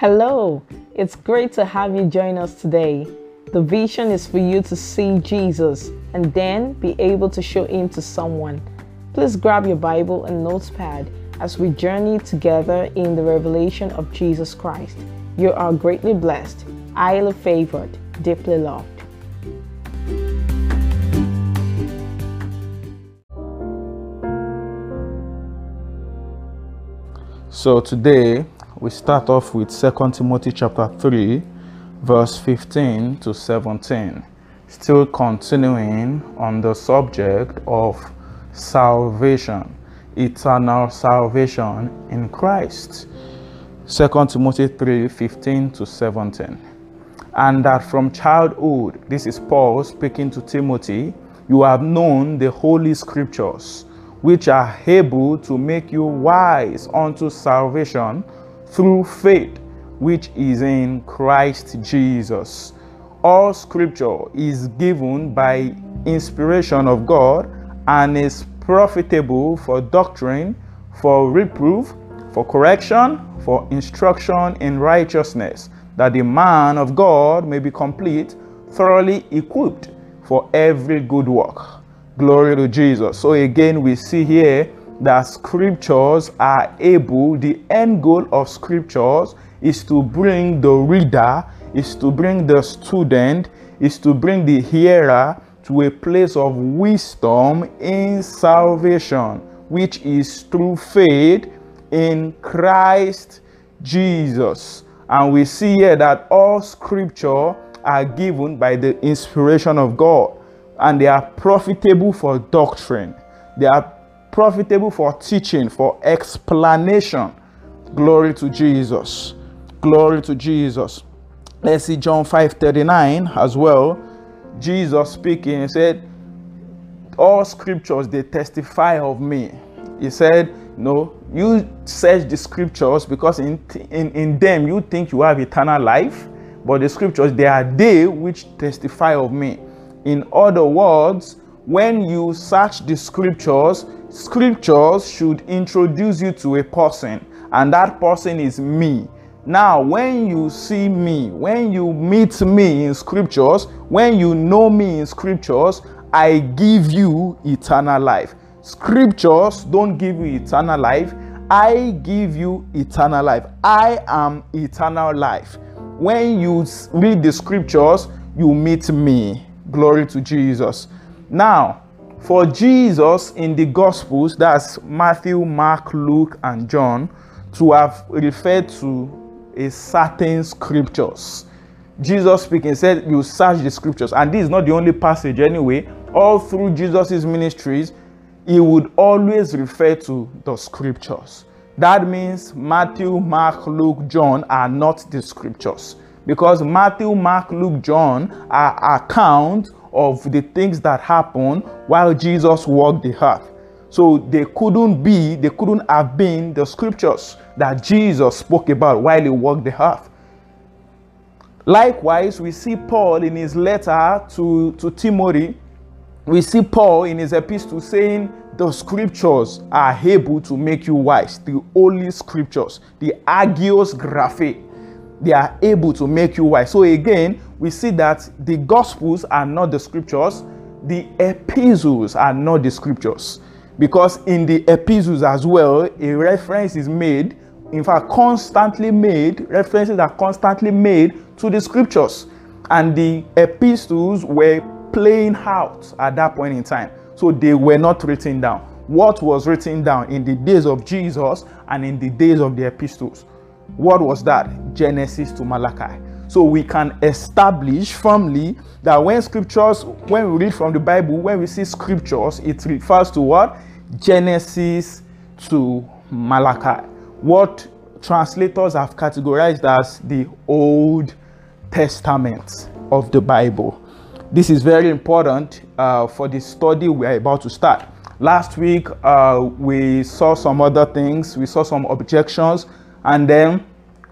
Hello, it's great to have you join us today. The vision is for you to see Jesus and then be able to show him to someone. Please grab your Bible and notepad as we journey together in the revelation of Jesus Christ. You are greatly blessed, highly favored, deeply loved. So today we start off with 2 Timothy chapter 3 verse 15 to 17. Still continuing on the subject of salvation, eternal salvation in Christ. 2 Timothy 3 15 to 17. And that from childhood, this is Paul speaking to Timothy, you have known the holy scriptures, which are able to make you wise unto salvation through faith which is in Christ Jesus. All scripture is given by inspiration of God and is profitable for doctrine, for reproof, for correction, for instruction in righteousness, that the man of God may be complete, thoroughly equipped for every good work. Glory to Jesus. So again, we see here that scriptures are able, the end goal of scriptures is to bring the reader, is to bring the student, is to bring the hearer to a place of wisdom in salvation, which is through faith in Christ Jesus. And we see here that all scripture are given by the inspiration of God and they are profitable for doctrine. They are profitable for teaching, for explanation. Glory to Jesus. Glory to Jesus. Let's see John 5:39 as well. Jesus speaking, he said, All scriptures they testify of me. He said, No, you search the scriptures because in, in, in them you think you have eternal life, but the scriptures they are they which testify of me. In other words, when you search the scriptures, scriptures should introduce you to a person, and that person is me. Now, when you see me, when you meet me in scriptures, when you know me in scriptures, I give you eternal life. Scriptures don't give you eternal life. I give you eternal life. I am eternal life. When you read the scriptures, you meet me. Glory to Jesus. Now, for Jesus in the Gospels, that's Matthew, Mark, Luke, and John, to have referred to a certain scriptures. Jesus speaking said, You search the scriptures. And this is not the only passage anyway. All through Jesus' ministries, he would always refer to the scriptures. That means Matthew, Mark, Luke, John are not the scriptures. Because Matthew, Mark, Luke, John are accounts of the things that happened while Jesus walked the earth. So they couldn't be, they couldn't have been the scriptures that Jesus spoke about while he walked the earth. Likewise, we see Paul in his letter to, to Timothy, we see Paul in his epistle saying, The scriptures are able to make you wise. The holy scriptures, the agios Graphe, they are able to make you wise. So again, we see that the gospels are not the scriptures, the epistles are not the scriptures. Because in the epistles as well, a reference is made, in fact, constantly made, references are constantly made to the scriptures. And the epistles were playing out at that point in time. So they were not written down. What was written down in the days of Jesus and in the days of the epistles? What was that? Genesis to Malachi. So we can establish firmly that when scriptures, when we read from the Bible, when we see scriptures, it refers to what? Genesis to Malachi. What translators have categorized as the Old Testament of the Bible. This is very important uh, for the study we are about to start. Last week, uh, we saw some other things, we saw some objections, and then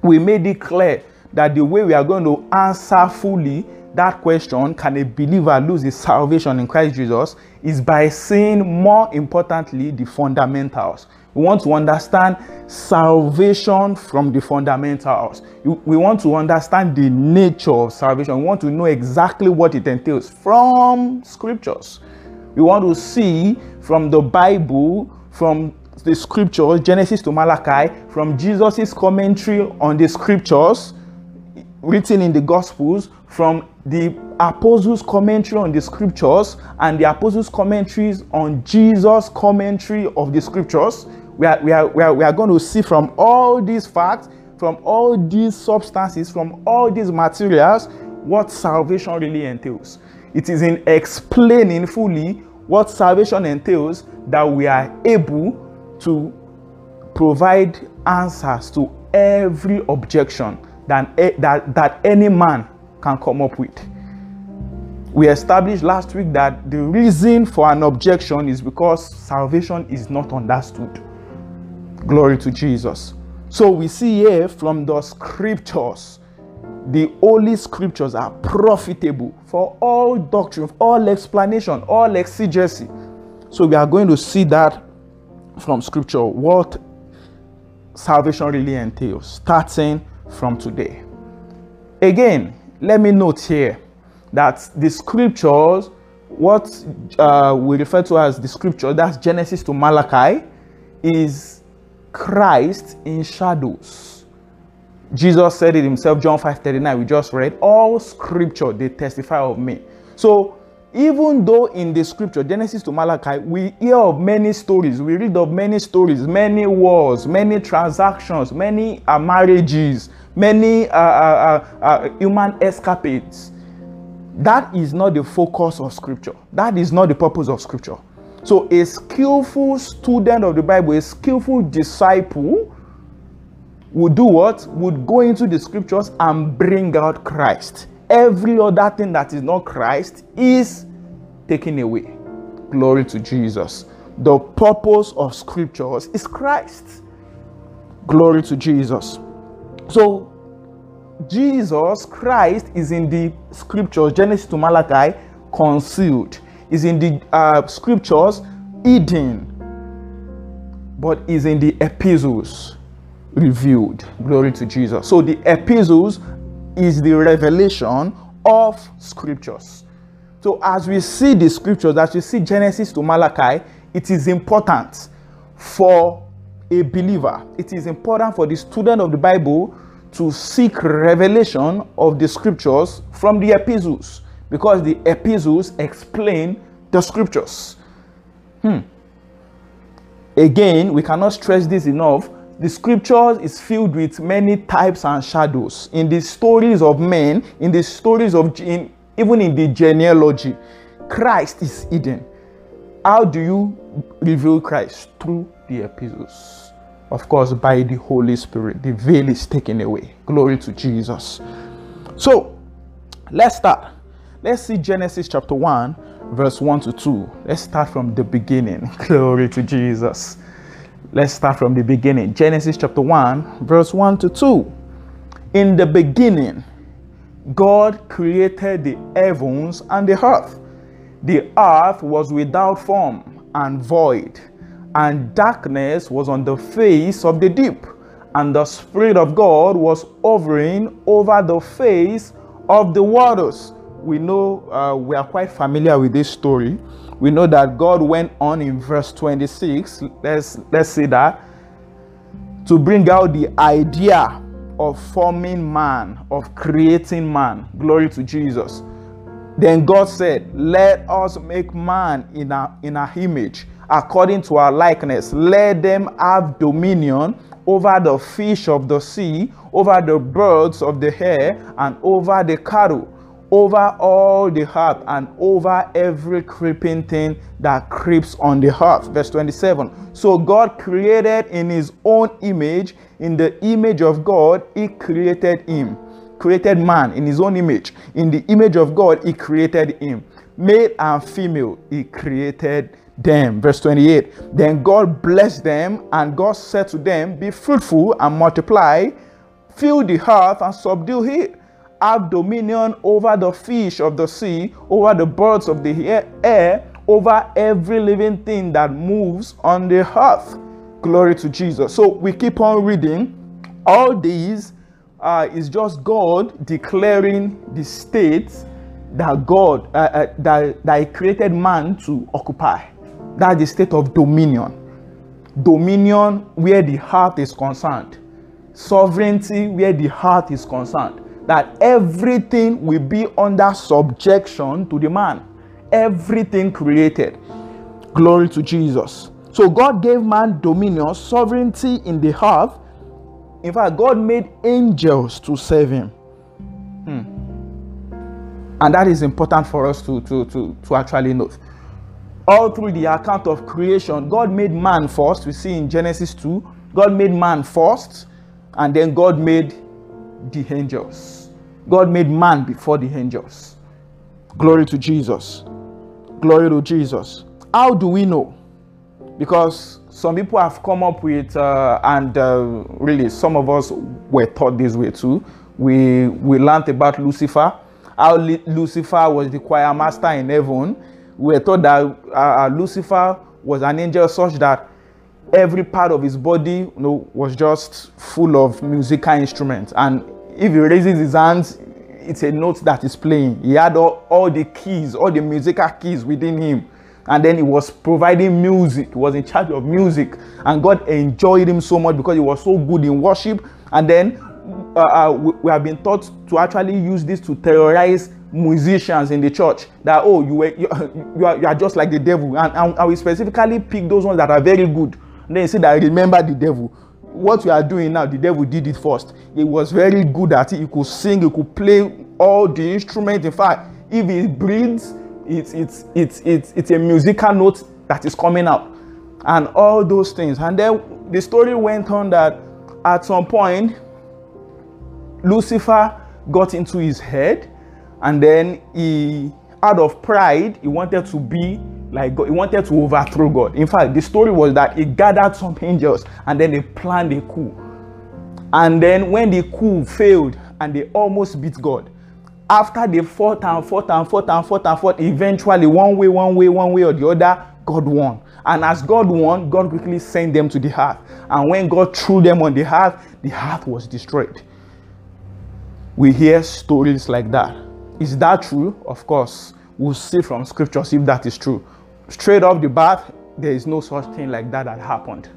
we made it clear that the way we are going to answer fully that question, can a believer lose his salvation in Christ Jesus, is by seeing more importantly the fundamentals. We want to understand salvation from the fundamentals. We want to understand the nature of salvation. We want to know exactly what it entails from scriptures. We want to see from the Bible, from the scriptures, Genesis to Malachi, from Jesus' commentary on the scriptures written in the Gospels, from the apostles' commentary on the scriptures, and the apostles' commentaries on Jesus' commentary of the scriptures we are, we, are, we, are, we are going to see from all these facts, from all these substances, from all these materials, what salvation really entails. It is in explaining fully what salvation entails that we are able to provide answers to every objection that, that, that any man can come up with. We established last week that the reason for an objection is because salvation is not understood. Glory to Jesus. So we see here from the scriptures, the holy scriptures are profitable for all doctrine, all explanation, all exegesis. So we are going to see that from scripture what salvation really entails, starting from today. Again, let me note here that the scriptures, what uh, we refer to as the scripture, that's Genesis to Malachi, is Christ in shadows. Jesus said it himself, John 5 39, we just read, all scripture they testify of me. So even though in the scripture, Genesis to Malachi, we hear of many stories, we read of many stories, many wars, many transactions, many uh, marriages, many uh, uh, uh, uh human escapades. That is not the focus of scripture. That is not the purpose of scripture. So, a skillful student of the Bible, a skillful disciple, would do what? Would go into the scriptures and bring out Christ. Every other thing that is not Christ is taken away. Glory to Jesus. The purpose of scriptures is Christ. Glory to Jesus. So, Jesus Christ is in the scriptures, Genesis to Malachi, concealed is in the uh, scriptures hidden, but is in the epistles revealed. Glory to Jesus. So the epistles is the revelation of scriptures. So as we see the scriptures, as we see Genesis to Malachi, it is important for a believer. It is important for the student of the Bible to seek revelation of the scriptures from the epistles because the epistles explain the scriptures. Hmm. Again, we cannot stress this enough. The scriptures is filled with many types and shadows. In the stories of men, in the stories of in, even in the genealogy, Christ is hidden. How do you reveal Christ? Through the epistles. Of course, by the Holy Spirit. The veil is taken away. Glory to Jesus. So, let's start. Let's see Genesis chapter 1, verse 1 to 2. Let's start from the beginning. Glory to Jesus. Let's start from the beginning. Genesis chapter 1, verse 1 to 2. In the beginning, God created the heavens and the earth. The earth was without form and void, and darkness was on the face of the deep, and the Spirit of God was hovering over the face of the waters we know uh, we are quite familiar with this story. We know that God went on in verse 26. Let's let's see that to bring out the idea of forming man, of creating man. Glory to Jesus. Then God said, Let us make man in our, in our image, according to our likeness. Let them have dominion over the fish of the sea, over the birds of the air, and over the cattle over all the earth and over every creeping thing that creeps on the earth. Verse 27. So God created in his own image, in the image of God, he created him. Created man in his own image. In the image of God, he created him. Male and female, he created them. Verse 28. Then God blessed them, and God said to them, Be fruitful and multiply, fill the earth and subdue it have dominion over the fish of the sea, over the birds of the air, over every living thing that moves on the earth. Glory to Jesus. So we keep on reading. All these uh, is just God declaring the state that God uh, uh, that, that He created man to occupy. That's the state of dominion. Dominion where the heart is concerned. Sovereignty where the heart is concerned. That everything will be under subjection to the man. Everything created. Glory to Jesus. So God gave man dominion, sovereignty in the earth. In fact, God made angels to serve him. Hmm. And that is important for us to, to, to, to actually note. All through the account of creation, God made man first. We see in Genesis 2, God made man first, and then God made the angels. God made man before the angels. Glory to Jesus. Glory to Jesus. How do we know? because some people have come up with uh, and uh, really some of us were taught this way too we we learned about lucifer how lucifer was the choir master in heaven we were taught that uh, uh, lucifer was an angel such that every part of his body you know was just full of musical instruments and if he raises his hands it's a note that is playing. He had all, all the keys all the musical keys within him. And then he was providing music. He was in charge of music. And god enjoyed him so much because he was so good in worship. And then uh, uh, we, we, have been taught to actually use this to terrorize musicians in the church. That oh you were you, you, are, you are just like the devil. And, and, and we specifically pick those ones that are very good. And then you say that I remember the devil what we are doing now the devil did it first. He was very good at it. He could sing he could play all the instruments in fact if he breathes it's it's it's it's it's a musical note that is coming out and all those things. And then the story went on that at some point lucifer got into his head and then he out of pride he wanted to be like God. he wanted to overthrow god. In fact the story was that he gathered some angels and then they planned a coup. And then when the coup failed and they almost beat god after they fought and fought and fought and fought and fought eventually one way one way one way or the other god won. And as god won god quickly sent them to the earth. and when god threw them on the earth, the earth was destroyed. We hear stories like that. Is that true? Of course. We'll see from scriptures if that is true straight off the bat there is no such thing like that that happened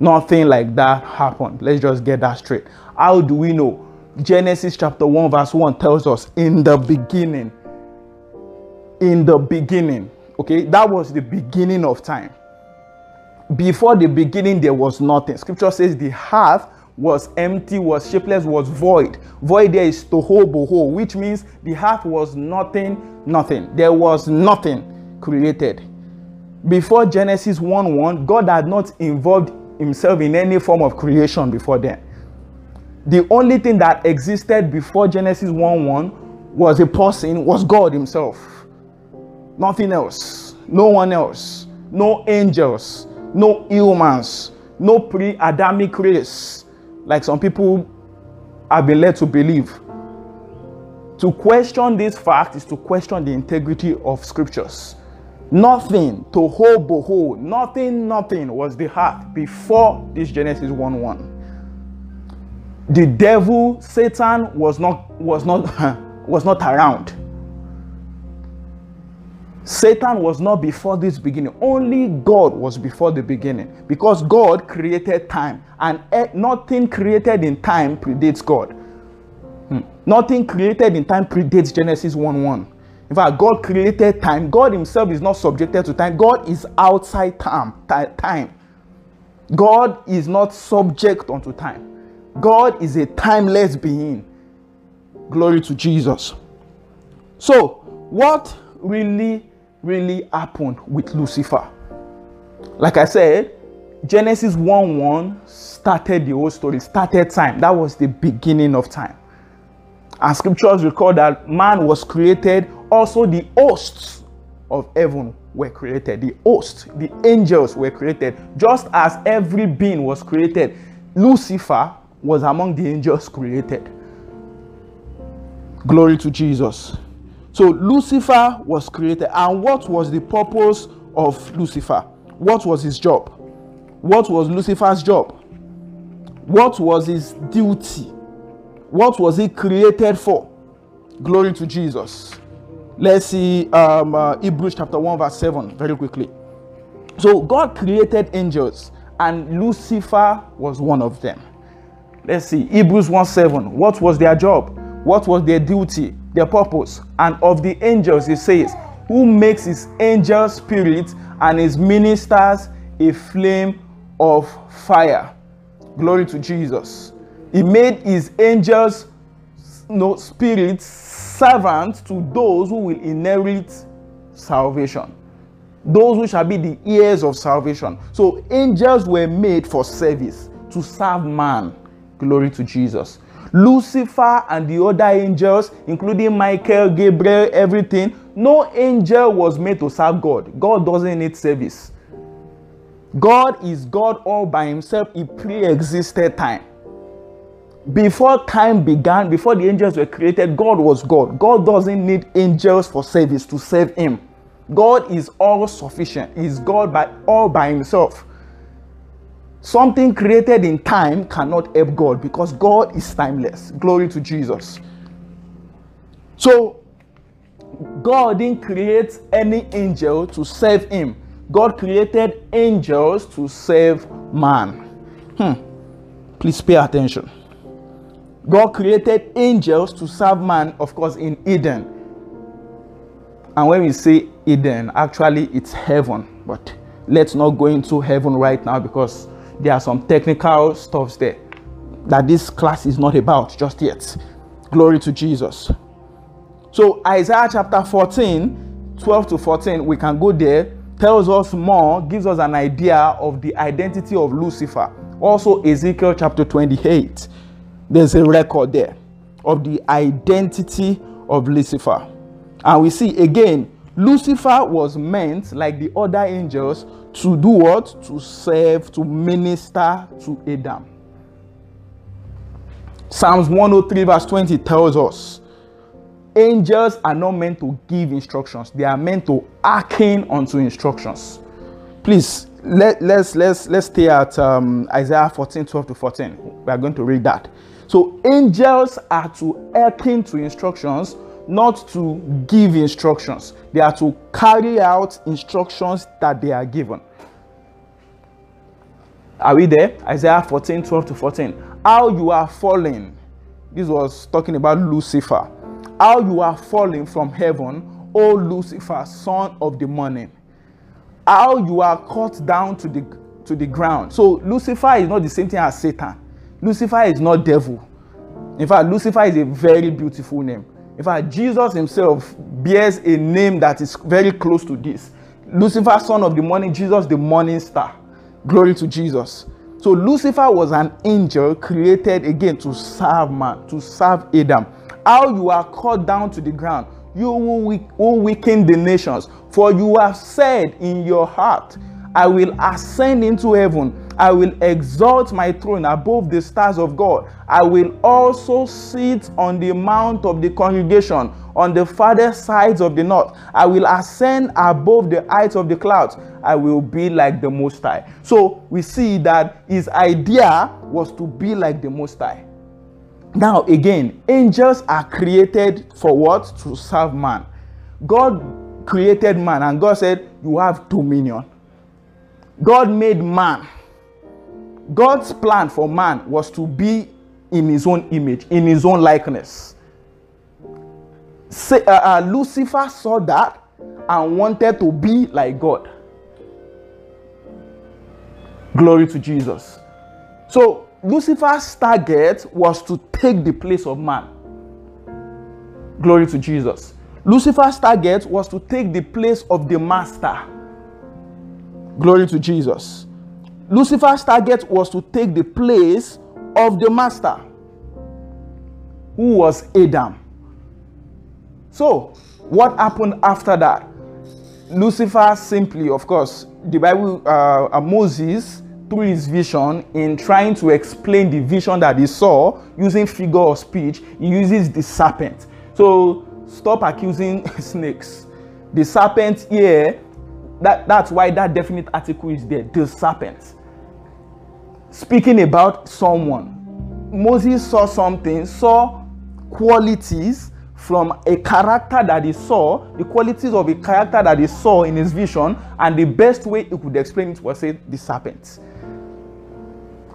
nothing like that happened let's just get that straight how do we know Genesis chapter 1, verse 1 tells us, in the beginning. In the beginning. Okay, that was the beginning of time. Before the beginning, there was nothing. Scripture says the heart was empty, was shapeless, was void. Void there is toho boho, which means the heart was nothing, nothing. There was nothing created. Before Genesis 1 1, God had not involved himself in any form of creation before then the only thing that existed before Genesis 1 1 was a person, was God Himself. Nothing else. No one else. No angels. No humans. No pre Adamic race, like some people have been led to believe. To question this fact is to question the integrity of scriptures. Nothing toho boho, nothing, nothing was the heart before this Genesis 1 1 the devil satan was not was not was not around. Satan was not before this beginning. Only god was before the beginning. Because god created time and nothing created in time predates god. Hmm. nothing created in time predates genesis 1 1 in fact god created time god himself is not subjected to time god is outside time time god is not subject unto time God is a timeless being. Glory to Jesus. So, what really, really happened with Lucifer? Like I said, Genesis 1 1 started the whole story, started time. That was the beginning of time. And scriptures record that man was created, also the hosts of heaven were created. The hosts, the angels were created. Just as every being was created, Lucifer was among the angels created. Glory to Jesus. So Lucifer was created. And what was the purpose of Lucifer? What was his job? what was Lucifer's job? What was his duty? What was he created for? Glory to Jesus. Let's see um, uh, Hebrews chapter 1, verse 7, very quickly. So, God created angels, and Lucifer was one of them. Let's see Hebrews 1 7. What was their job? What was their duty, their purpose? And of the angels, it says, Who makes his angel spirit and his ministers a flame of fire. Glory to Jesus. He made his angels, no spirits, servants to those who will inherit salvation. Those who shall be the heirs of salvation. So angels were made for service, to serve man. Glory to Jesus. Lucifer and the other angels, including Michael, Gabriel, everything, no angel was made to serve God. God doesn't need service. God is God all by himself. He pre existed time. Before time began, before the angels were created, God was God. God doesn't need angels for service to serve him. God is all sufficient. He's God by all by himself. Something created in time cannot help God because God is timeless. Glory to Jesus. So, God didn't create any angel to save him. God created angels to save man. Hmm. Please pay attention. God created angels to serve man, of course, in Eden. And when we say Eden, actually it's heaven. But let's not go into heaven right now because there are some technical stuffs there that this class is not about just yet. Glory to Jesus. So Isaiah chapter 14, 12 to 14, we can go there tells us more, gives us an idea of the identity of Lucifer. Also, Ezekiel chapter 28, there's a record there of the identity of Lucifer. And we see again, Lucifer was meant, like the other angels, to do what? To serve, to minister to Adam. Psalms 103, verse 20 tells us angels are not meant to give instructions they are meant to hearken unto instructions please let, let's let's let's stay at um, isaiah 14 12 to 14 we are going to read that so angels are to hearken to instructions not to give instructions they are to carry out instructions that they are given are we there isaiah 14 12 to 14 how you are falling this was talking about lucifer how you are falling from heaven, O Lucifer, son of the morning. How you are cut down to the to the ground. So Lucifer is not the same thing as Satan. Lucifer is not devil. In fact, Lucifer is a very beautiful name. In fact, Jesus himself bears a name that is very close to this. Lucifer, son of the morning, Jesus, the morning star. Glory to Jesus. So Lucifer was an angel created again to serve man, to serve Adam how you are cut down to the ground, you will weaken the nations. For you have said in your heart, I will ascend into heaven. I will exalt my throne above the stars of God. I will also sit on the mount of the congregation on the farther sides of the north. I will ascend above the heights of the clouds. I will be like the Most High. So we see that his idea was to be like the Most High. Now, again, angels are created for what? To serve man. God created man, and God said, You have dominion. God made man. God's plan for man was to be in his own image, in his own likeness. Say, uh, uh, Lucifer saw that and wanted to be like God. Glory to Jesus. So, Lucifer's target was to take the place of man. Glory to Jesus. Lucifer's target was to take the place of the master. Glory to Jesus. Lucifer's target was to take the place of the master, who was Adam. So, what happened after that? Lucifer simply, of course, the Bible, uh, Moses through his vision in trying to explain the vision that he saw using figure of speech he uses the serpent so stop accusing snakes the serpent here that that's why that definite article is there the serpent speaking about someone. Moses saw something, saw qualities from a character that he saw, the qualities of a character that he saw in his vision, and the best way he could explain it was say the serpent.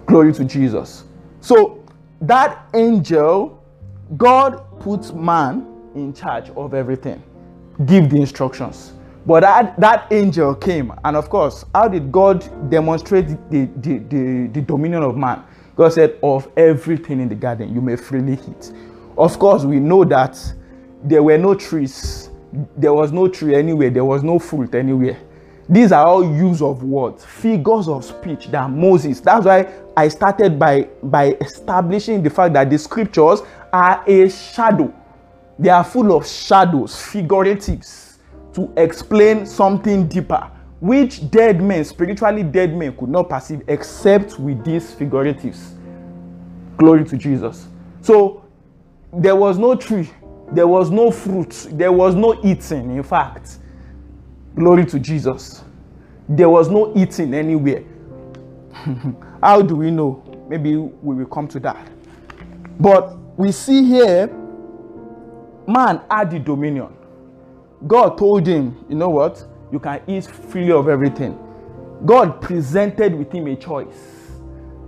Glory to Jesus. So that angel, God puts man in charge of everything, give the instructions. But that, that angel came, and of course, how did God demonstrate the, the, the, the dominion of man? God said, Of everything in the garden, you may freely eat. Of course, we know that there were no trees, there was no tree anywhere, there was no fruit anywhere. These are all use of words, figures of speech that Moses. That's why I started by, by establishing the fact that the scriptures are a shadow. They are full of shadows, figuratives, to explain something deeper, which dead men, spiritually dead men, could not perceive except with these figuratives. Glory to Jesus. So there was no tree, there was no fruit, there was no eating, in fact. Glory to Jesus. There was no eating anywhere. How do we know? Maybe we will come to that. But we see here, man had the dominion. God told him, you know what? You can eat freely of everything. God presented with him a choice.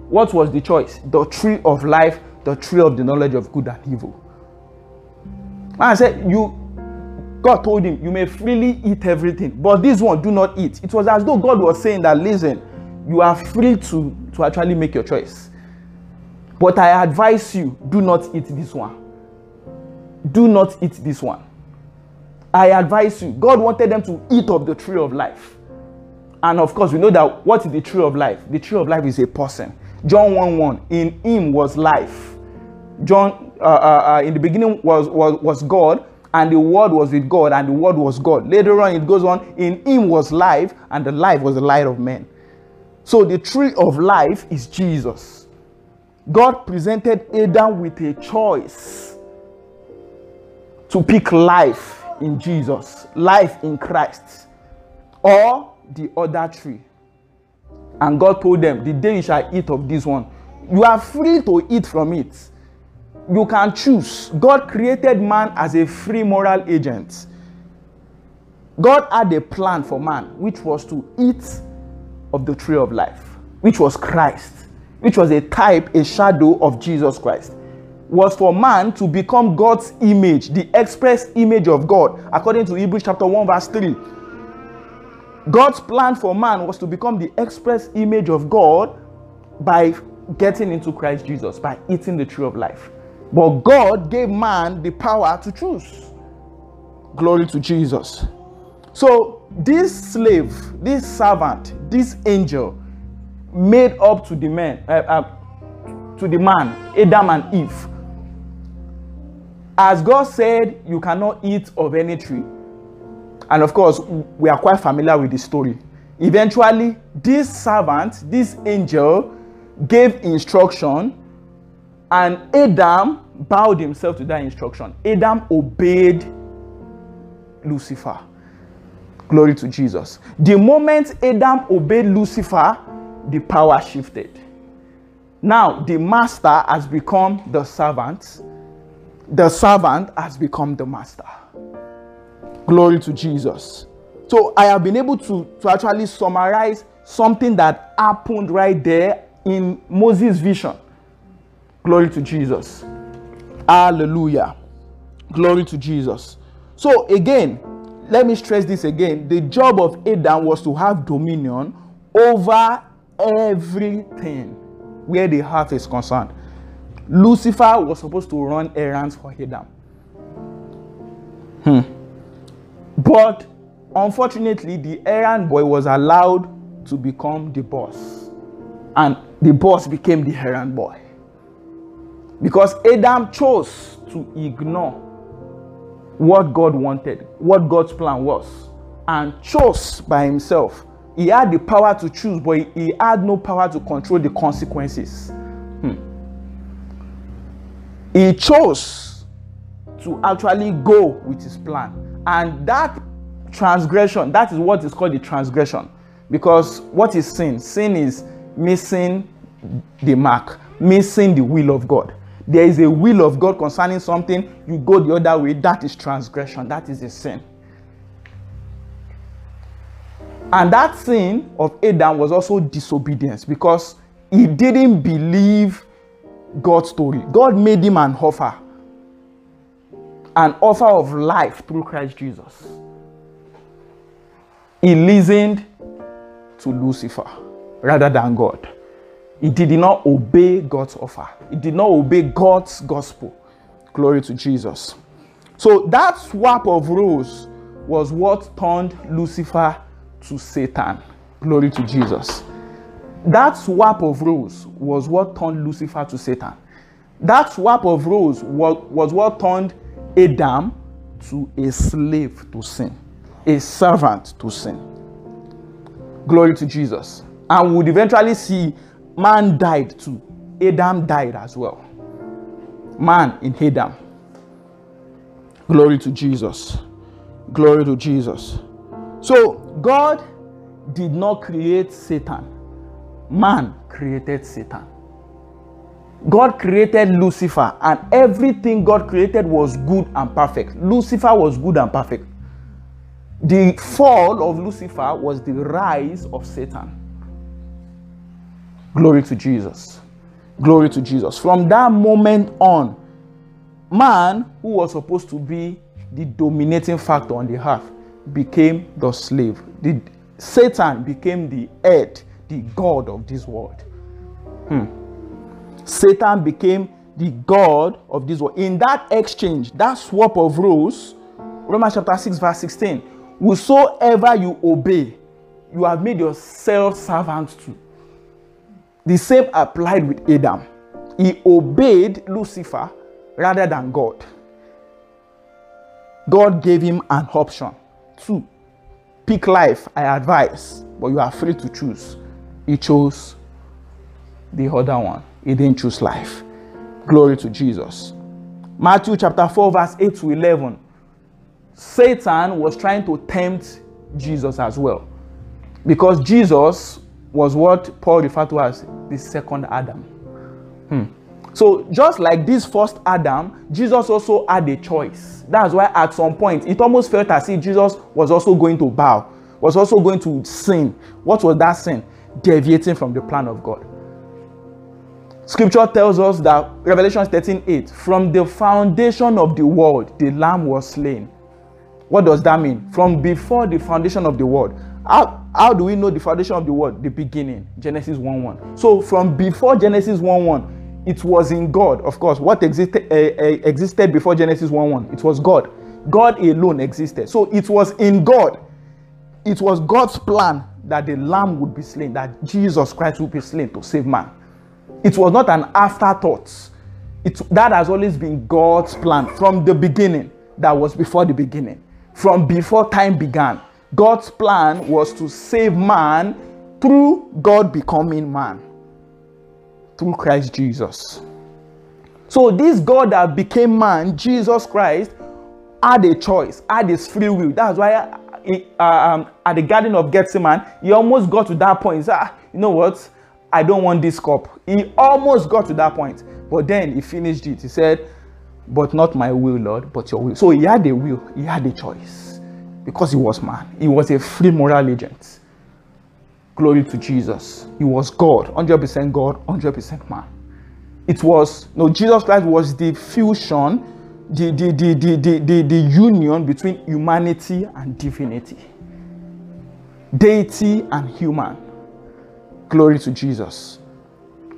What was the choice? The tree of life, the tree of the knowledge of good and evil. I said, You God told him, You may freely eat everything, but this one do not eat. It was as though God was saying that, Listen, you are free to, to actually make your choice. But I advise you, do not eat this one. Do not eat this one. I advise you. God wanted them to eat of the tree of life. And of course, we know that what is the tree of life? The tree of life is a person. John 1 1. In him was life. John, uh, uh, uh, in the beginning was, was, was God, and the word was with God, and the word was God. Later on, it goes on, in him was life, and the life was the light of men. So the tree of life is Jesus. God presented Adam with a choice to pick life in Jesus, life in Christ, or the other tree. And God told them, The day you shall eat of this one, you are free to eat from it. You can choose. God created man as a free moral agent. God had a plan for man, which was to eat of the tree of life, which was Christ, which was a type, a shadow of Jesus Christ, was for man to become God's image, the express image of God, according to Hebrews chapter 1, verse 3. God's plan for man was to become the express image of God by getting into Christ Jesus, by eating the tree of life. But God gave man the power to choose. Glory to Jesus. So, this slave, this servant, this angel made up to the man, uh, uh, to the man, Adam and Eve. As God said, you cannot eat of any tree. And of course, we are quite familiar with the story. Eventually, this servant, this angel, gave instruction, and Adam bowed himself to that instruction. Adam obeyed Lucifer. Glory to Jesus. The moment Adam obeyed Lucifer, the power shifted. Now, the master has become the servant, the servant has become the master. Glory to Jesus. So, I have been able to, to actually summarize something that happened right there in Moses' vision. Glory to Jesus. Hallelujah. Glory to Jesus. So, again, let me stress this again. The job of Adam was to have dominion over everything where the heart is concerned. Lucifer was supposed to run errands for Adam. Hmm. But unfortunately, the errand boy was allowed to become the boss. And the boss became the errand boy. Because Adam chose to ignore what God wanted, what God's plan was, and chose by himself. He had the power to choose, but he had no power to control the consequences. He chose to actually go with his plan. And that transgression, that is what is called the transgression. Because what is sin? Sin is missing the mark, missing the will of God. There is a will of God concerning something, you go the other way, that is transgression, that is a sin. And that sin of Adam was also disobedience because he didn't believe God's story. God made him an offer, an offer of life through Christ Jesus. He listened to Lucifer rather than God. He did not obey God's offer. He did not obey God's gospel. Glory to Jesus. So that swap of roles was what turned Lucifer to Satan. Glory to Jesus. That swap of roles was what turned Lucifer to Satan. That swap of roles was, was what turned Adam to a slave to sin, a servant to sin. Glory to Jesus. And we would eventually see man died too. Adam died as well. Man in Adam. Glory to Jesus. Glory to Jesus. So, God did not create Satan, man created Satan. God created Lucifer, and everything God created was good and perfect. Lucifer was good and perfect. The fall of Lucifer was the rise of Satan. Glory to Jesus. Glory to Jesus. From that moment on, man, who was supposed to be the dominating factor on the earth, became the slave. The, Satan became the head, the God of this world. Hmm. Satan became the God of this world. In that exchange, that swap of roles, Romans chapter 6, verse 16, whosoever you obey, you have made yourself servants to. The same applied with Adam. He obeyed Lucifer rather than God. God gave him an option. Two, pick life, I advise, but you are free to choose. He chose the other one. He didn't choose life. Glory to Jesus. Matthew chapter 4, verse 8 to 11. Satan was trying to tempt Jesus as well. Because Jesus was what Paul referred to as the second Adam. Hmm. So, just like this first Adam, Jesus also had a choice. That's why at some point it almost felt as if Jesus was also going to bow, was also going to sin. What was that sin? Deviating from the plan of God. Scripture tells us that Revelation 13 8, from the foundation of the world, the Lamb was slain. What does that mean? From before the foundation of the world. How, how do we know the foundation of the world? The beginning. Genesis 1 1. So from before Genesis 1 1, it was in God, of course. What existed, uh, uh, existed before Genesis 1 1? It was God. God alone existed. So it was in God. It was God's plan that the lamb would be slain, that Jesus Christ would be slain to save man. It was not an afterthought. It, that has always been God's plan from the beginning, that was before the beginning. From before time began, God's plan was to save man through God becoming man through Christ Jesus. So, this God that became man, Jesus Christ, had a choice, had his free will. That's why he, uh, um, at the Garden of Gethsemane, he almost got to that point. Said, ah, you know what? I don't want this cup. He almost got to that point. But then he finished it. He said, But not my will, Lord, but your will. So he had a will, he had a choice. Because he was man, he was a free moral agent. Glory to Jesus. He was God, 100% God, 100% man. It was, no, Jesus Christ was the fusion, the, the, the, the, the, the, the union between humanity and divinity, deity and human. Glory to Jesus.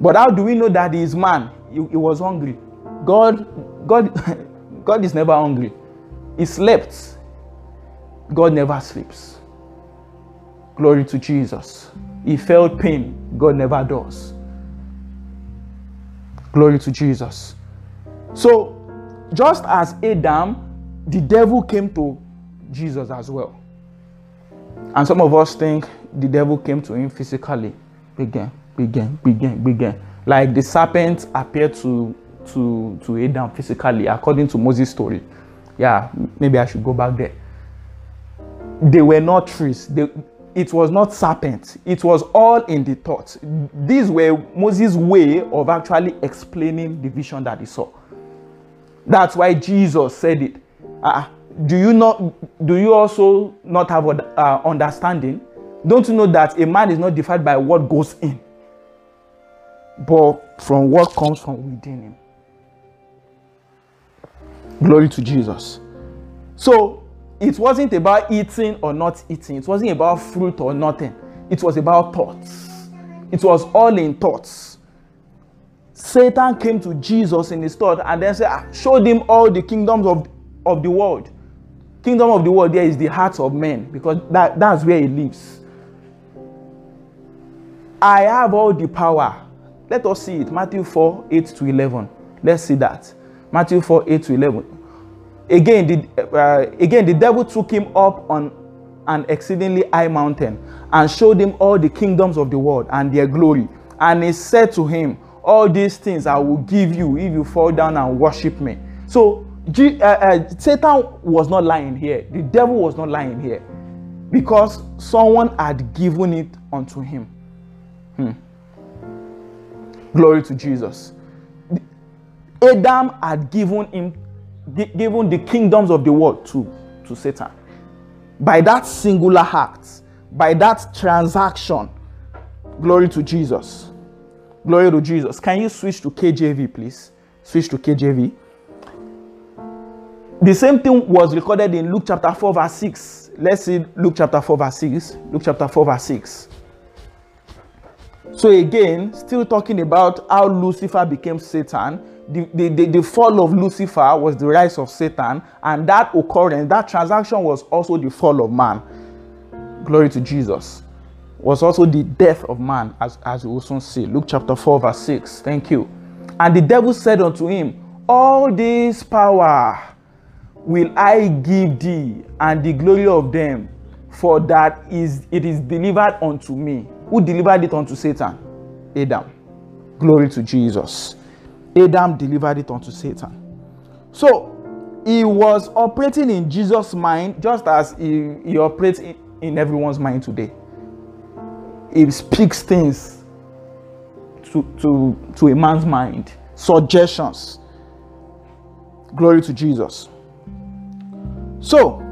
But how do we know that he is man? He, he was hungry. God, God, God is never hungry. He slept. God never sleeps. Glory to Jesus. He felt pain. God never does. Glory to Jesus. So, just as Adam, the devil came to Jesus as well. And some of us think the devil came to him physically. Begin, begin, begin, begin. Like the serpent appeared to to to Adam physically, according to Moses' story. Yeah, maybe I should go back there. They were not trees. They, it was not serpent, it was all in the thoughts. These were Moses' way of actually explaining the vision that he saw. That's why Jesus said it. Uh, do you not do you also not have uh, understanding? Don't you know that a man is not defined by what goes in, but from what comes from within him? Glory to Jesus. So it wasn't about eating or not eating, it wasn't about fruit or nothing. It was about thoughts. It was all in thoughts. Satan came to Jesus in his thought and then said, ah, showed him all the kingdoms of, of the world. Kingdom of the world there is the hearts of men because that, that's where he lives. I have all the power. Let us see it. Matthew 4 8 to 11. Let's see that. Matthew 4 8 to 11. Again, the, uh, again, the devil took him up on an exceedingly high mountain and showed him all the kingdoms of the world and their glory. And he said to him, All these things I will give you if you fall down and worship me. So, G, uh, uh, Satan was not lying here. The devil was not lying here because someone had given it unto him. Hmm. Glory to Jesus. Adam had given him given the kingdoms of the world to, to Satan. By that singular act, by that transaction, glory to Jesus. Glory to Jesus. Can you switch to KJV, please? Switch to KJV. The same thing was recorded in Luke chapter 4, verse 6. Let's see Luke chapter 4, verse 6. Luke chapter 4, verse 6. So, again, still talking about how Lucifer became Satan the, the, the, the, fall of Lucifer was the rise of Satan, and that occurrence, that transaction was also the fall of man. Glory to Jesus. Was also the death of man, as, as we also see. Luke chapter 4, verse 6. Thank you. And the devil said unto him, All this power will I give thee, and the glory of them, for that is it is delivered unto me. Who delivered it unto Satan? Adam. Glory to Jesus. Adam delivered it unto Satan. So he was operating in Jesus' mind just as he, he operates in, in everyone's mind today. He speaks things to, to, to a man's mind, suggestions. Glory to Jesus. So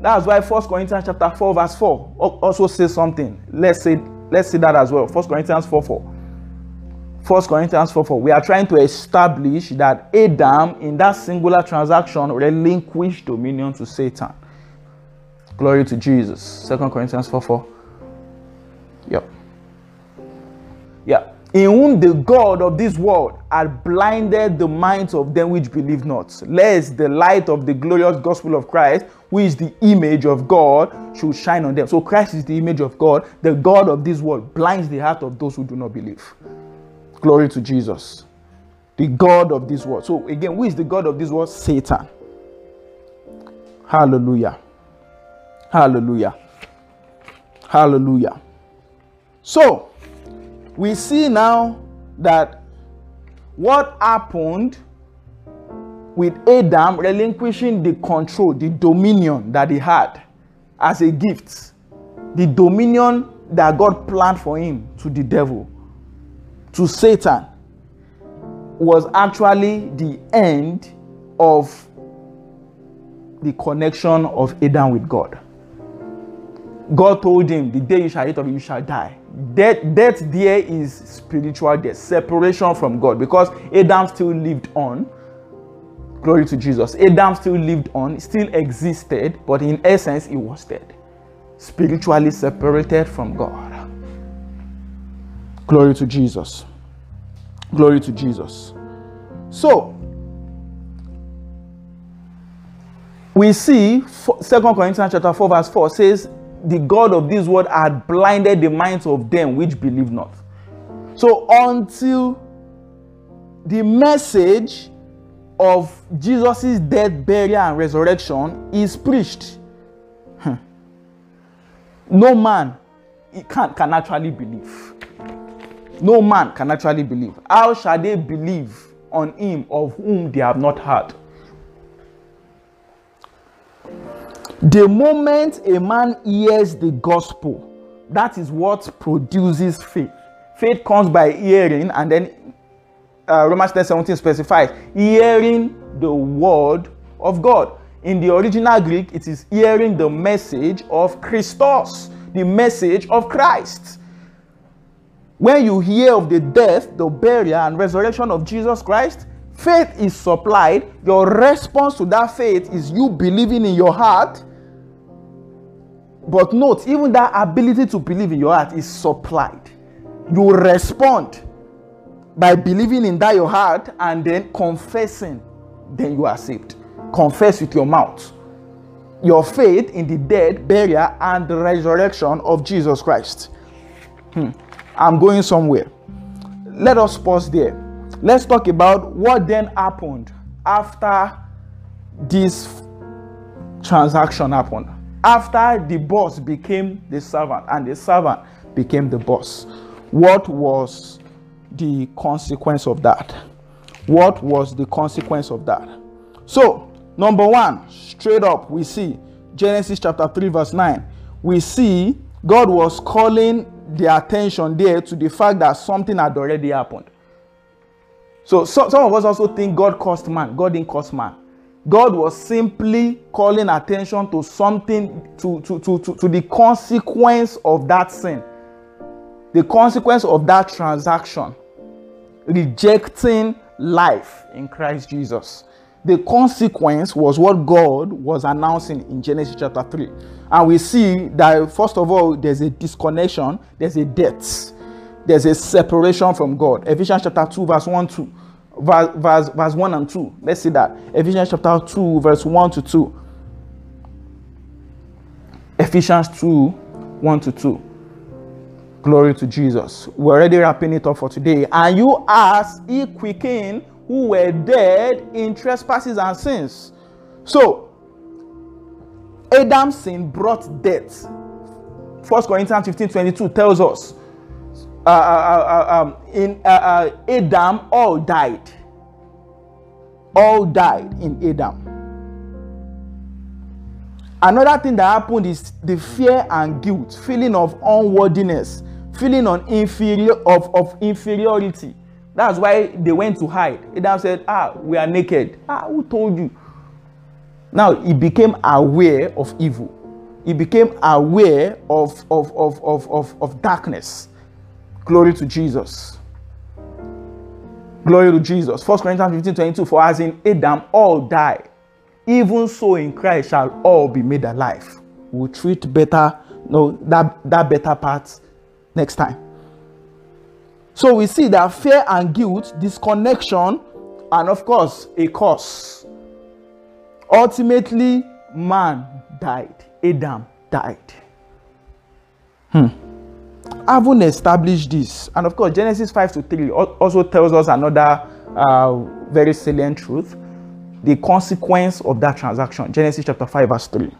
that's why First Corinthians chapter 4, verse 4 also says something. Let's say let's see that as well. First Corinthians 4 4. 1 Corinthians 4 4. We are trying to establish that Adam, in that singular transaction, relinquished dominion to Satan. Glory to Jesus. 2 Corinthians 4 4. Yep. Yeah. In whom the God of this world had blinded the minds of them which believe not, lest the light of the glorious gospel of Christ, which is the image of God, should shine on them. So Christ is the image of God. The God of this world blinds the heart of those who do not believe. Glory to Jesus. The God of this world. So, again, who is the God of this world? Satan. Hallelujah. Hallelujah. Hallelujah. So, we see now that what happened with Adam relinquishing the control, the dominion that he had as a gift, the dominion that God planned for him to the devil to Satan was actually the end of the connection of Adam with God. God told him, The day you shall eat of it, you shall die. Death, death there is spiritual death, separation from God, because Adam still lived on. Glory to Jesus. Adam still lived on, still existed, but in essence, he was dead. Spiritually separated from God. Glory to Jesus. Glory to Jesus. So, we see Second Corinthians chapter 4, verse 4 says, The God of this world had blinded the minds of them which believe not. So, until the message of Jesus' death, burial, and resurrection is preached, hmm, no man can, can actually believe. No man can actually believe. How shall they believe on him of whom they have not heard? The moment a man hears the gospel, that is what produces faith. Faith comes by hearing, and then uh, Romans 10 17 specifies hearing the word of God. In the original Greek, it is hearing the message of Christos, the message of Christ. When you hear of the death, the burial, and resurrection of Jesus Christ, faith is supplied. Your response to that faith is you believing in your heart. But note, even that ability to believe in your heart is supplied. You respond by believing in that your heart and then confessing, then you are saved confess with your mouth your faith in the death, burial, and the resurrection of Jesus Christ. Hmm. I'm going somewhere. Let us pause there. Let's talk about what then happened after this transaction happened. After the boss became the servant and the servant became the boss. What was the consequence of that? What was the consequence of that? So, Number one, straight up, we see Genesis chapter 3, verse 9. We see God was calling the attention there to the fact that something had already happened. So, so some of us also think God caused man. God didn't cause man. God was simply calling attention to something, to, to, to, to, to the consequence of that sin, the consequence of that transaction, rejecting life in Christ Jesus the consequence was what God was announcing in Genesis chapter 3. And we see that, first of all, there's a disconnection, there's a death, there's a separation from God. Ephesians chapter 2, verse 1 2. Verse, verse, verse 1 and 2. Let's see that. Ephesians chapter 2, verse 1 to 2. Ephesians 2, 1 to 2. Glory to Jesus. We're already wrapping it up for today. And you as he quickened who were dead in trespasses and sins. So, Adam's sin brought death. 1 Corinthians 15 22 tells us uh, uh, uh, uh um, in uh, Adam, all died. All died in Adam. Another thing that happened is the fear and guilt, feeling of unworthiness, feeling on inferior of, of inferiority That's why they went to hide. Adam said, Ah, we are naked. Ah, who told you? Now he became aware of evil. He became aware of, of, of, of, of, of darkness. Glory to Jesus. Glory to Jesus. 1 Corinthians 15 22. For as in Adam all die, even so in Christ shall all be made alive. We'll treat better, no, that, that better part next time. So we see that fear and guilt, disconnection, and of course, a curse. Ultimately, man died. Adam died. Hmm. Having established this, and of course, Genesis 5 to 3 also tells us another uh, very salient truth the consequence of that transaction. Genesis chapter 5, verse 3.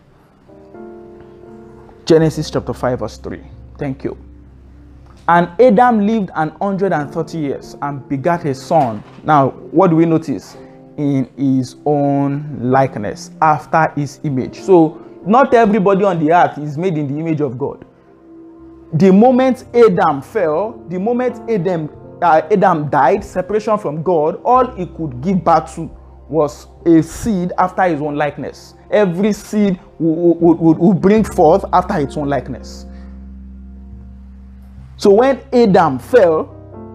Genesis chapter 5, verse 3. Thank you. And Adam lived an hundred and thirty years and begat a son. Now, what do we notice? In his own likeness, after his image. So, not everybody on the earth is made in the image of God. The moment Adam fell, the moment Adam, uh, Adam died, separation from God, all he could give birth to was a seed after his own likeness. Every seed would, would, would bring forth after its own likeness. So when Adam fell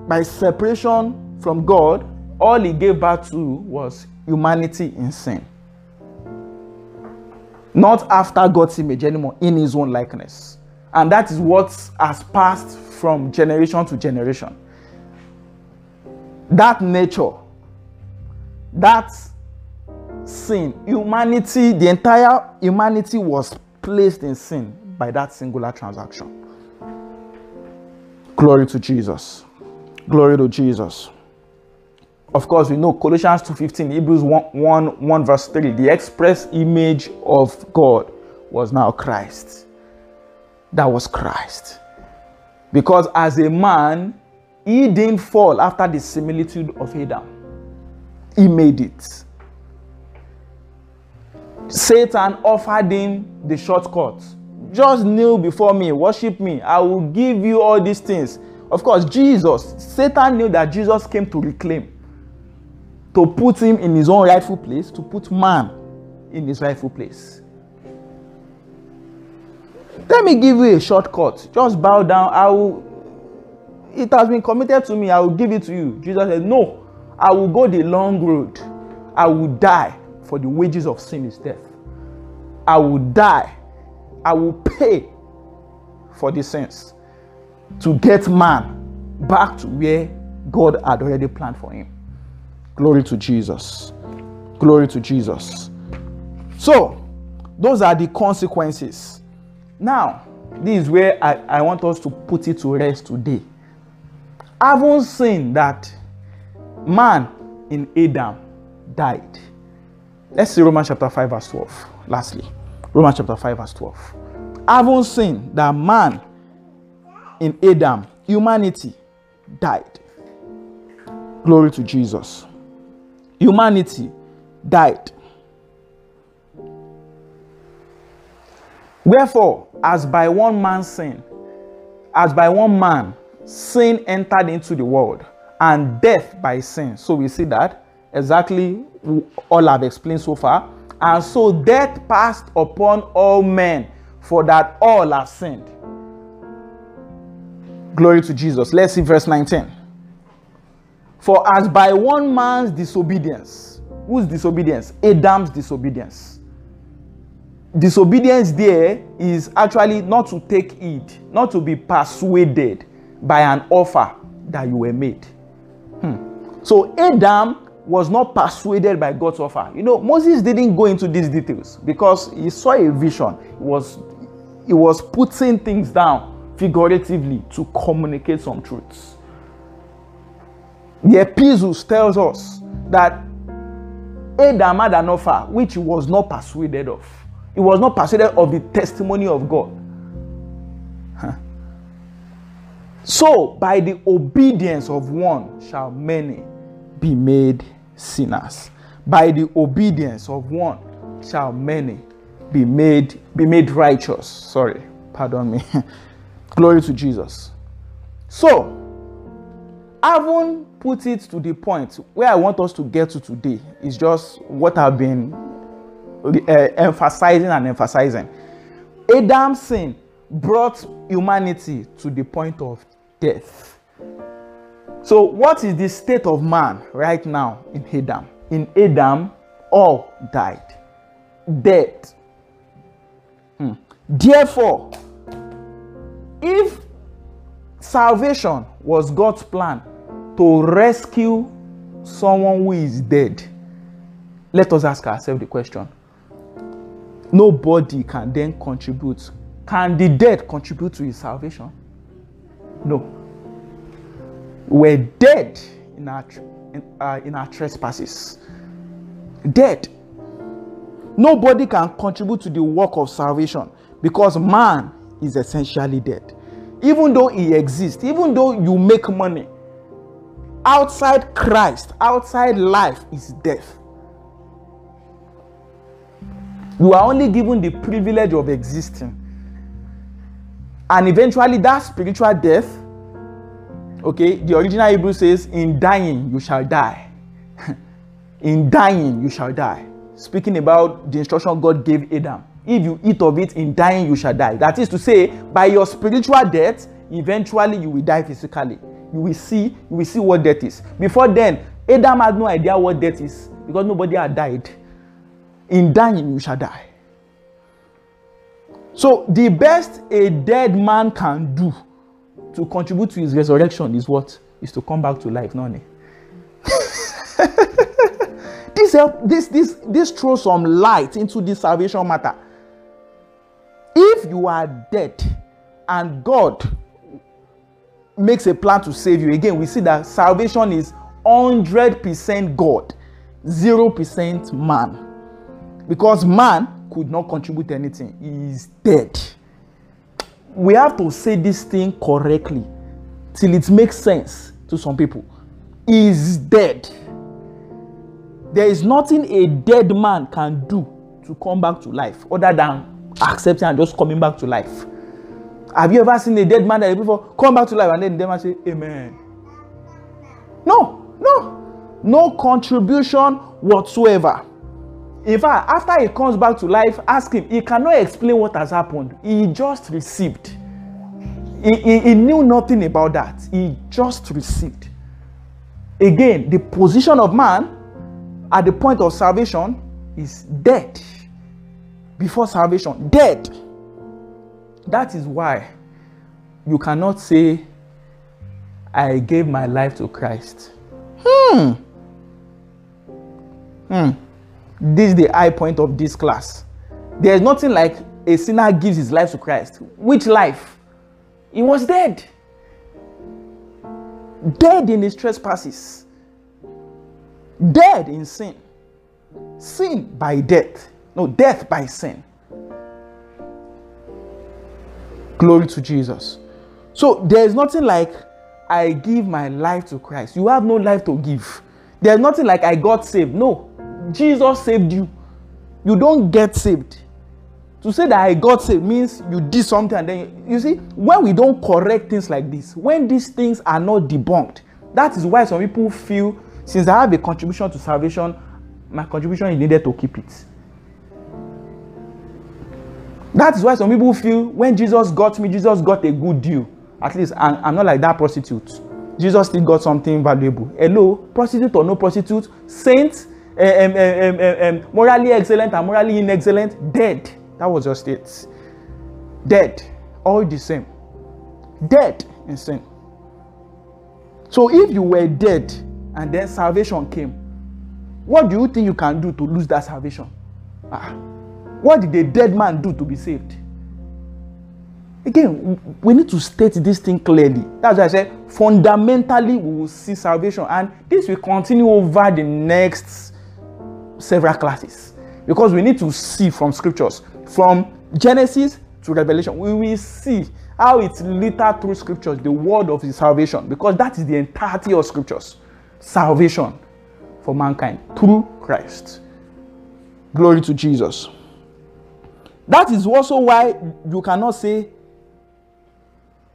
by separation from God, all he gave birth to was humanity in sin. Not after God's image anymore, in his own likeness. And that is what has passed from generation to generation. That nature, that sin, humanity, the entire humanity was placed in sin by that singular transaction. Glory to Jesus. Glory to Jesus. Of course, we know Colossians 2:15, Hebrews 1, 1, 1 verse 3, the express image of God was now Christ. That was Christ. Because as a man, he didn't fall after the similitude of Adam. He made it. Satan offered him the shortcut. Just kneel before me, worship me. I will give you all these things. Of course, Jesus, Satan knew that Jesus came to reclaim, to put him in his own rightful place, to put man in his rightful place. Let me give you a shortcut. Just bow down. I will. It has been committed to me. I will give it to you. Jesus said, No, I will go the long road. I will die for the wages of sin is death. I will die. I will pay for the sins to get man back to where God had already planned for him. Glory to Jesus. Glory to Jesus. So, those are the consequences. Now, this is where I, I want us to put it to rest today. Having seen that man in Adam died. Let's see Romans chapter 5, verse 12. Lastly, Romans chapter 5, verse 12. Having seen that man in Adam, humanity died. Glory to Jesus. Humanity died. Wherefore, as by one man's sin, as by one man, sin entered into the world, and death by sin. So we see that exactly all I've explained so far. And so death passed upon all men, for that all have sinned. Glory to Jesus. Let's see verse 19. For as by one man's disobedience, whose disobedience? Adam's disobedience disobedience there is actually not to take heed, not to be persuaded by an offer that you were made. Hmm. So Adam was not persuaded by God's offer. You know, Moses didn't go into these details because he saw a vision. He was he was putting things down figuratively to communicate some truths. The epistles tells us that Adam had an offer which he was not persuaded of. He was not persuaded of the testimony of God. So, by the obedience of one shall many be made sinners. By the obedience of one shall many be made be made righteous. Sorry, pardon me. Glory to Jesus. So, having put it to the point where I want us to get to today is just what I've been uh, emphasizing and emphasizing. Adam's sin brought humanity to the point of death. So, what is the state of man right now in Adam? In Adam, all died. Dead. Hmm. Therefore, if salvation was God's plan to rescue someone who is dead, let us ask ourselves the question nobody can then contribute. Can the dead contribute to his salvation? No. We're dead in our, in, uh, in our trespasses. Dead. Nobody can contribute to the work of salvation because man is essentially dead. Even though he exists, even though you make money, outside Christ, outside life is death. You are only given the privilege of existing. And eventually, that spiritual death, okay, the original Hebrew says, In dying, you shall die. in dying, you shall die. Speaking about the instruction God gave Adam. If you eat of it, in dying, you shall die. That is to say, by your spiritual death, eventually you will die physically. You will see, you will see what death is. Before then, Adam had no idea what death is because nobody had died. In dying you shall die. So, the best a dead man can do to contribute to his resurrection is what? Is to come back to life, not this help this this this throws some light into this salvation matter. If you are dead and God makes a plan to save you, again, we see that salvation is 100% God, 0% man. Because man could not contribute anything he is dead we have to say this thing correctly till it makes sense to some people he is dead there is nothing a dead man can do to come back to life other than accepting and just coming back to life? Have you ever seen a dead man that before come back to life and then the man say, Amen? No, no, no contribution whatsoever. In fact, after he comes back to life, ask him. He cannot explain what has happened. He just received. He, he, he knew nothing about that. He just received. Again, the position of man at the point of salvation is dead. Before salvation, dead. That is why you cannot say, I gave my life to Christ. Hmm. Hmm. This is the high point of this class. There is nothing like a sinner gives his life to Christ. Which life? He was dead. Dead in his trespasses. Dead in sin. Sin by death. No, death by sin. Glory to Jesus. So there is nothing like I give my life to Christ. You have no life to give. There's nothing like I got saved. No. Jesus saved you. You don't get saved. To say that I got saved means you did something and then you, you see, when we don't correct things like this, when these things are not debunked, that is why some people feel since I have a contribution to salvation, my contribution is needed to keep it. That is why some people feel when Jesus got me, Jesus got a good deal. At least I'm, I'm not like that prostitute. Jesus still got something valuable. Hello, prostitute or no prostitute, saint, um, um, um, morally excellent and morally inexcellent, dead. That was just it. Dead. All the same. Dead in sin. So if you were dead and then salvation came, what do you think you can do to lose that salvation? Ah, what did a dead man do to be saved? Again, we need to state this thing clearly. That's why I said fundamentally we will see salvation, and this will continue over the next several classes because we need to see from scriptures from Genesis to Revelation. We will see how it's littered through scriptures the word of salvation because that is the entirety of scriptures salvation for mankind through Christ. Glory to Jesus. That is also why you cannot say,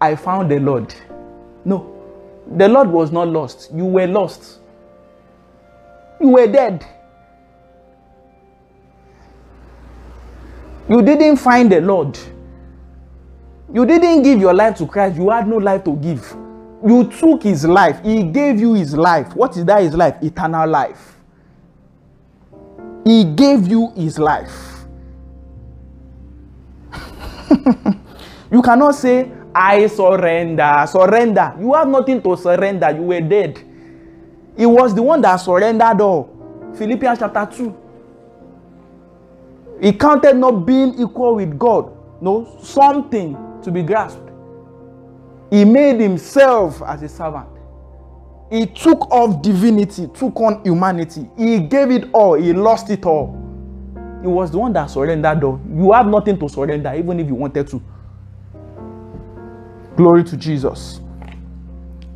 I found the Lord. No, the Lord was not lost. You were lost. You were dead. You didn't find the Lord. You didn't give your life to Christ. You had no life to give. You took his life. He gave you his life. What is that his life? Eternal life. He gave you his life. you cannot say, I surrender. Surrender. You have nothing to surrender. You were dead. He was the one that surrendered all. Philippians chapter 2. He counted not being equal with God, no, something to be grasped. He made himself as a servant. He took off divinity, took on humanity. He gave it all, he lost it all. He was the one that surrendered though. You have nothing to surrender, even if you wanted to. Glory to Jesus.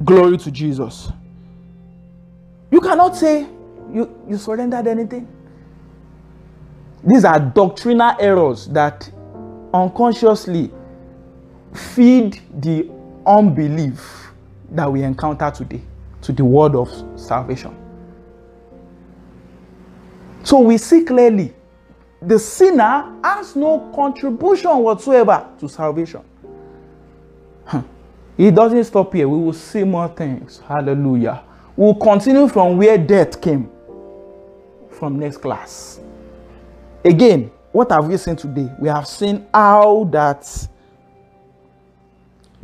Glory to Jesus. You cannot say you, you surrendered anything. These are doctrinal errors that unconsciously feed the unbelief that we encounter today to the word of salvation. So we see clearly the sinner has no contribution whatsoever to salvation. It doesn't stop here. We will see more things. Hallelujah. We'll continue from where death came from next class. Again, what have we seen today? We have seen how that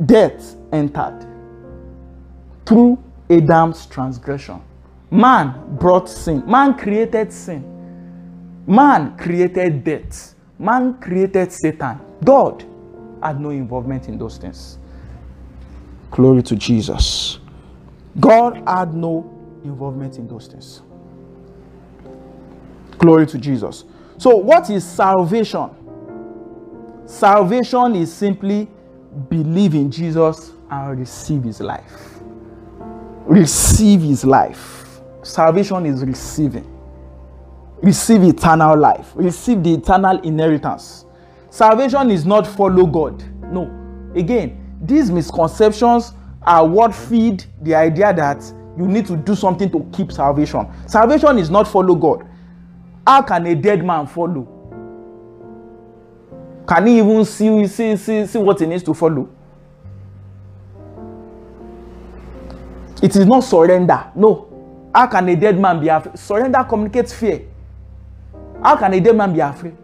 death entered through Adam's transgression. Man brought sin. Man created sin. Man created death. Man created Satan. God had no involvement in those things. Glory to Jesus. God had no involvement in those things. Glory to Jesus. So, what is salvation? Salvation is simply believe in Jesus and receive his life. Receive his life. Salvation is receiving. receive eternal life, receive the eternal inheritance. Salvation is not follow God. No. Again, these misconceptions are what feed the idea that you need to do something to keep salvation. Salvation is not follow God. How can a dead man follow? Can he even see, see, see, see what he needs to follow? It is not surrender. No. How can a dead man be afraid? Surrender communicates fear. How can a dead man be afraid?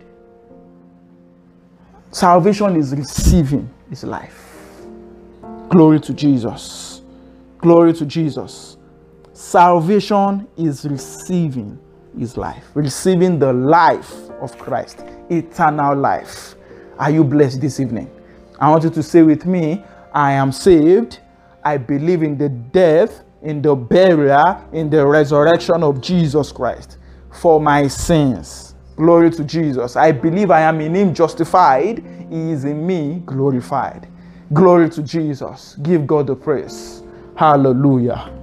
Salvation is receiving his life. Glory to Jesus. Glory to Jesus. Salvation is receiving his life, receiving the life of Christ, eternal life. Are you blessed this evening? I want you to say with me, I am saved. I believe in the death, in the burial, in the resurrection of Jesus Christ for my sins. Glory to Jesus. I believe I am in Him justified. He is in me glorified. Glory to Jesus. Give God the praise. Hallelujah.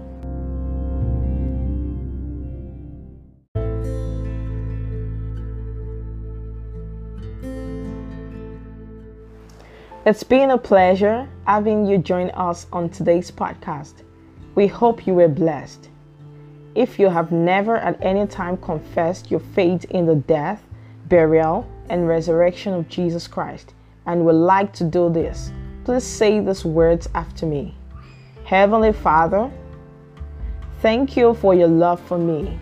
It's been a pleasure having you join us on today's podcast. We hope you were blessed. If you have never at any time confessed your faith in the death, burial, and resurrection of Jesus Christ and would like to do this, please say these words after me Heavenly Father, thank you for your love for me.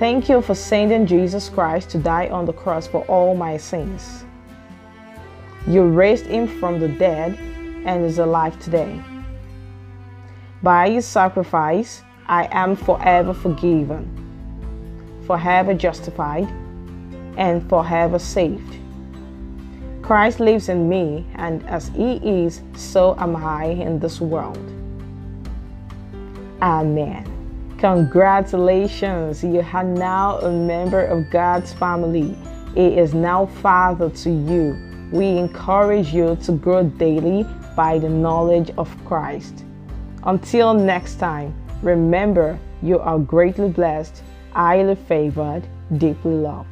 Thank you for sending Jesus Christ to die on the cross for all my sins. You raised him from the dead and is alive today. By his sacrifice, I am forever forgiven, forever justified, and forever saved. Christ lives in me, and as he is, so am I in this world. Amen. Congratulations, you are now a member of God's family. He is now Father to you we encourage you to grow daily by the knowledge of Christ. Until next time, remember you are greatly blessed, highly favored, deeply loved.